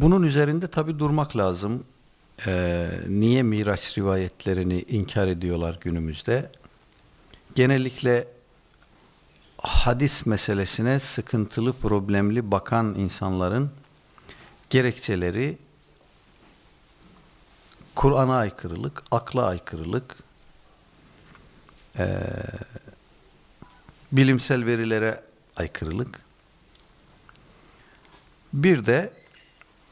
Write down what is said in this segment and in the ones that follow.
Bunun üzerinde tabi durmak lazım. Ee, niye Miraç rivayetlerini inkar ediyorlar günümüzde? Genellikle hadis meselesine sıkıntılı, problemli bakan insanların gerekçeleri Kur'an'a aykırılık, akla aykırılık, e, bilimsel verilere aykırılık. Bir de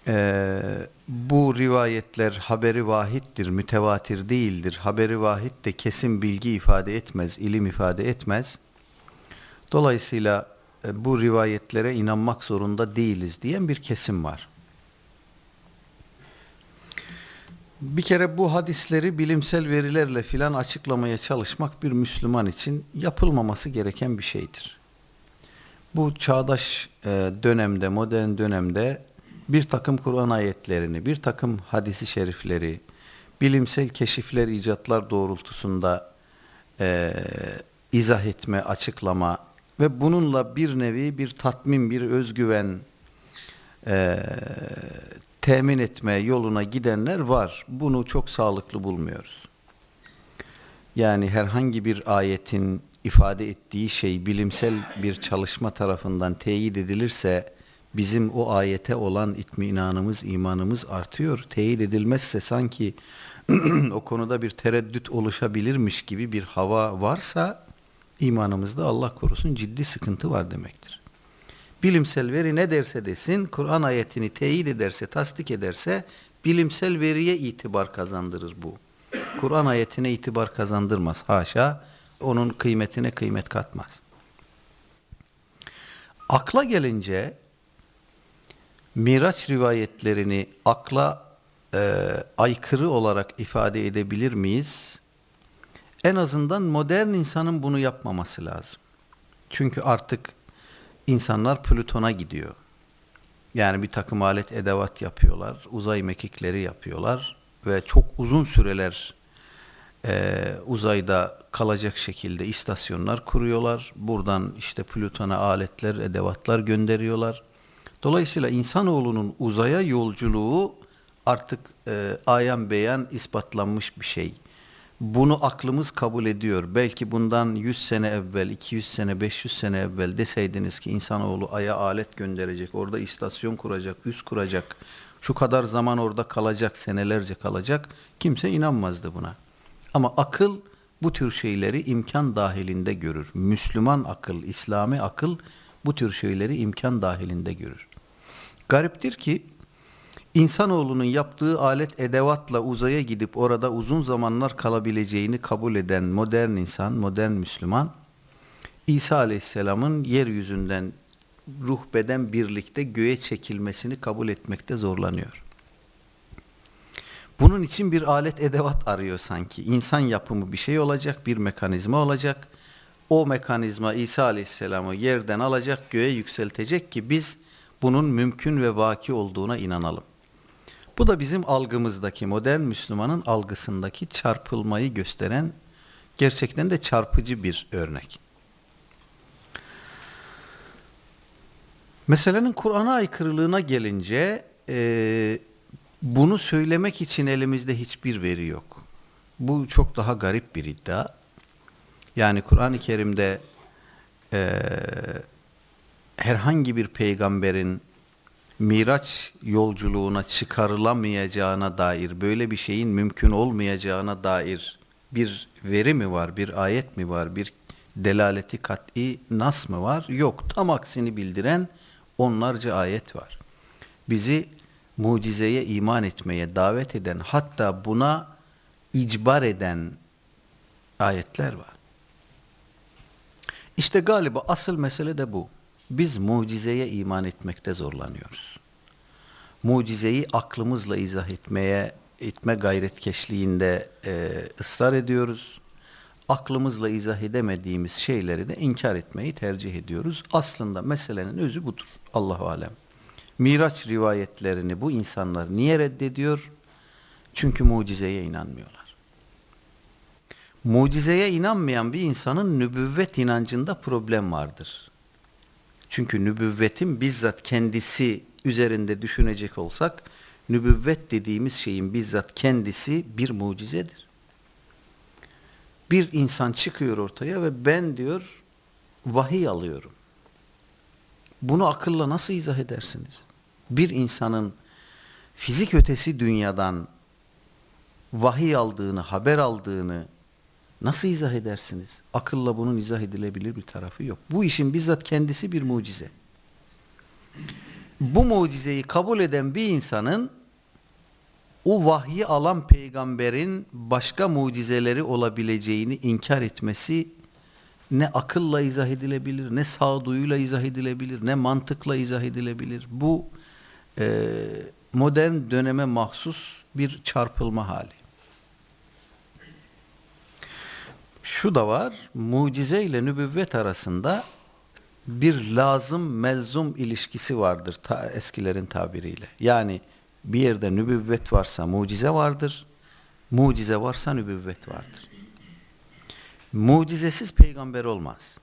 e, bu rivayetler haberi vahittir, mütevatir değildir. Haberi vahid de kesin bilgi ifade etmez, ilim ifade etmez. Dolayısıyla e, bu rivayetlere inanmak zorunda değiliz diyen bir kesim var. Bir kere bu hadisleri bilimsel verilerle filan açıklamaya çalışmak bir Müslüman için yapılmaması gereken bir şeydir. Bu çağdaş e, dönemde, modern dönemde bir takım Kur'an ayetlerini, bir takım hadisi şerifleri, bilimsel keşifler, icatlar doğrultusunda e, izah etme, açıklama ve bununla bir nevi bir tatmin, bir özgüven e, temin etme yoluna gidenler var. Bunu çok sağlıklı bulmuyoruz. Yani herhangi bir ayetin ifade ettiği şey bilimsel bir çalışma tarafından teyit edilirse bizim o ayete olan itminanımız, imanımız artıyor. Teyit edilmezse sanki o konuda bir tereddüt oluşabilirmiş gibi bir hava varsa imanımızda Allah korusun ciddi sıkıntı var demektir. Bilimsel veri ne derse desin, Kur'an ayetini teyit ederse, tasdik ederse bilimsel veriye itibar kazandırır bu. Kur'an ayetine itibar kazandırmaz. Haşa, onun kıymetine kıymet katmaz. Akla gelince Miraç rivayetlerini akla e, aykırı olarak ifade edebilir miyiz? En azından modern insanın bunu yapmaması lazım. Çünkü artık insanlar Plüton'a gidiyor. Yani bir takım alet edevat yapıyorlar, uzay mekikleri yapıyorlar ve çok uzun süreler e, uzayda kalacak şekilde istasyonlar kuruyorlar. Buradan işte Plüton'a aletler, edevatlar gönderiyorlar. Dolayısıyla insanoğlunun uzaya yolculuğu artık e, ayan beyan ispatlanmış bir şey. Bunu aklımız kabul ediyor. Belki bundan 100 sene evvel, 200 sene, 500 sene evvel deseydiniz ki insanoğlu aya alet gönderecek, orada istasyon kuracak, üs kuracak, şu kadar zaman orada kalacak, senelerce kalacak, kimse inanmazdı buna. Ama akıl bu tür şeyleri imkan dahilinde görür. Müslüman akıl, İslami akıl bu tür şeyleri imkan dahilinde görür. Gariptir ki insanoğlunun yaptığı alet edevatla uzaya gidip orada uzun zamanlar kalabileceğini kabul eden modern insan, modern Müslüman, İsa Aleyhisselam'ın yeryüzünden ruh beden birlikte göğe çekilmesini kabul etmekte zorlanıyor. Bunun için bir alet edevat arıyor sanki. İnsan yapımı bir şey olacak, bir mekanizma olacak. O mekanizma İsa Aleyhisselam'ı yerden alacak, göğe yükseltecek ki biz bunun mümkün ve vaki olduğuna inanalım. Bu da bizim algımızdaki, modern Müslümanın algısındaki çarpılmayı gösteren gerçekten de çarpıcı bir örnek. Meselenin Kur'an'a aykırılığına gelince e, bunu söylemek için elimizde hiçbir veri yok. Bu çok daha garip bir iddia. Yani Kur'an-ı Kerim'de e, herhangi bir peygamberin Miraç yolculuğuna çıkarılamayacağına dair, böyle bir şeyin mümkün olmayacağına dair bir veri mi var, bir ayet mi var, bir delaleti kat'i nas mı var? Yok. Tam aksini bildiren onlarca ayet var. Bizi mucizeye iman etmeye davet eden, hatta buna icbar eden ayetler var. İşte galiba asıl mesele de bu. Biz mucizeye iman etmekte zorlanıyoruz. Mucizeyi aklımızla izah etmeye etme gayretkeşliğinde e, ısrar ediyoruz. Aklımızla izah edemediğimiz şeyleri de inkar etmeyi tercih ediyoruz. Aslında meselenin özü budur. Allahu alem. Miraç rivayetlerini bu insanlar niye reddediyor? Çünkü mucizeye inanmıyorlar. Mucizeye inanmayan bir insanın nübüvvet inancında problem vardır. Çünkü nübüvvetin bizzat kendisi üzerinde düşünecek olsak, nübüvvet dediğimiz şeyin bizzat kendisi bir mucizedir. Bir insan çıkıyor ortaya ve ben diyor vahiy alıyorum. Bunu akılla nasıl izah edersiniz? Bir insanın fizik ötesi dünyadan vahiy aldığını, haber aldığını nasıl izah edersiniz? Akılla bunun izah edilebilir bir tarafı yok. Bu işin bizzat kendisi bir mucize. Bu mucizeyi kabul eden bir insanın o vahyi alan peygamberin başka mucizeleri olabileceğini inkar etmesi ne akılla izah edilebilir, ne sağduyuyla izah edilebilir, ne mantıkla izah edilebilir. Bu e, modern döneme mahsus bir çarpılma hali. Şu da var, mucize ile nübüvvet arasında bir lazım melzum ilişkisi vardır ta, eskilerin tabiriyle. Yani bir yerde nübüvvet varsa mucize vardır, mucize varsa nübüvvet vardır. Mucizesiz peygamber olmaz.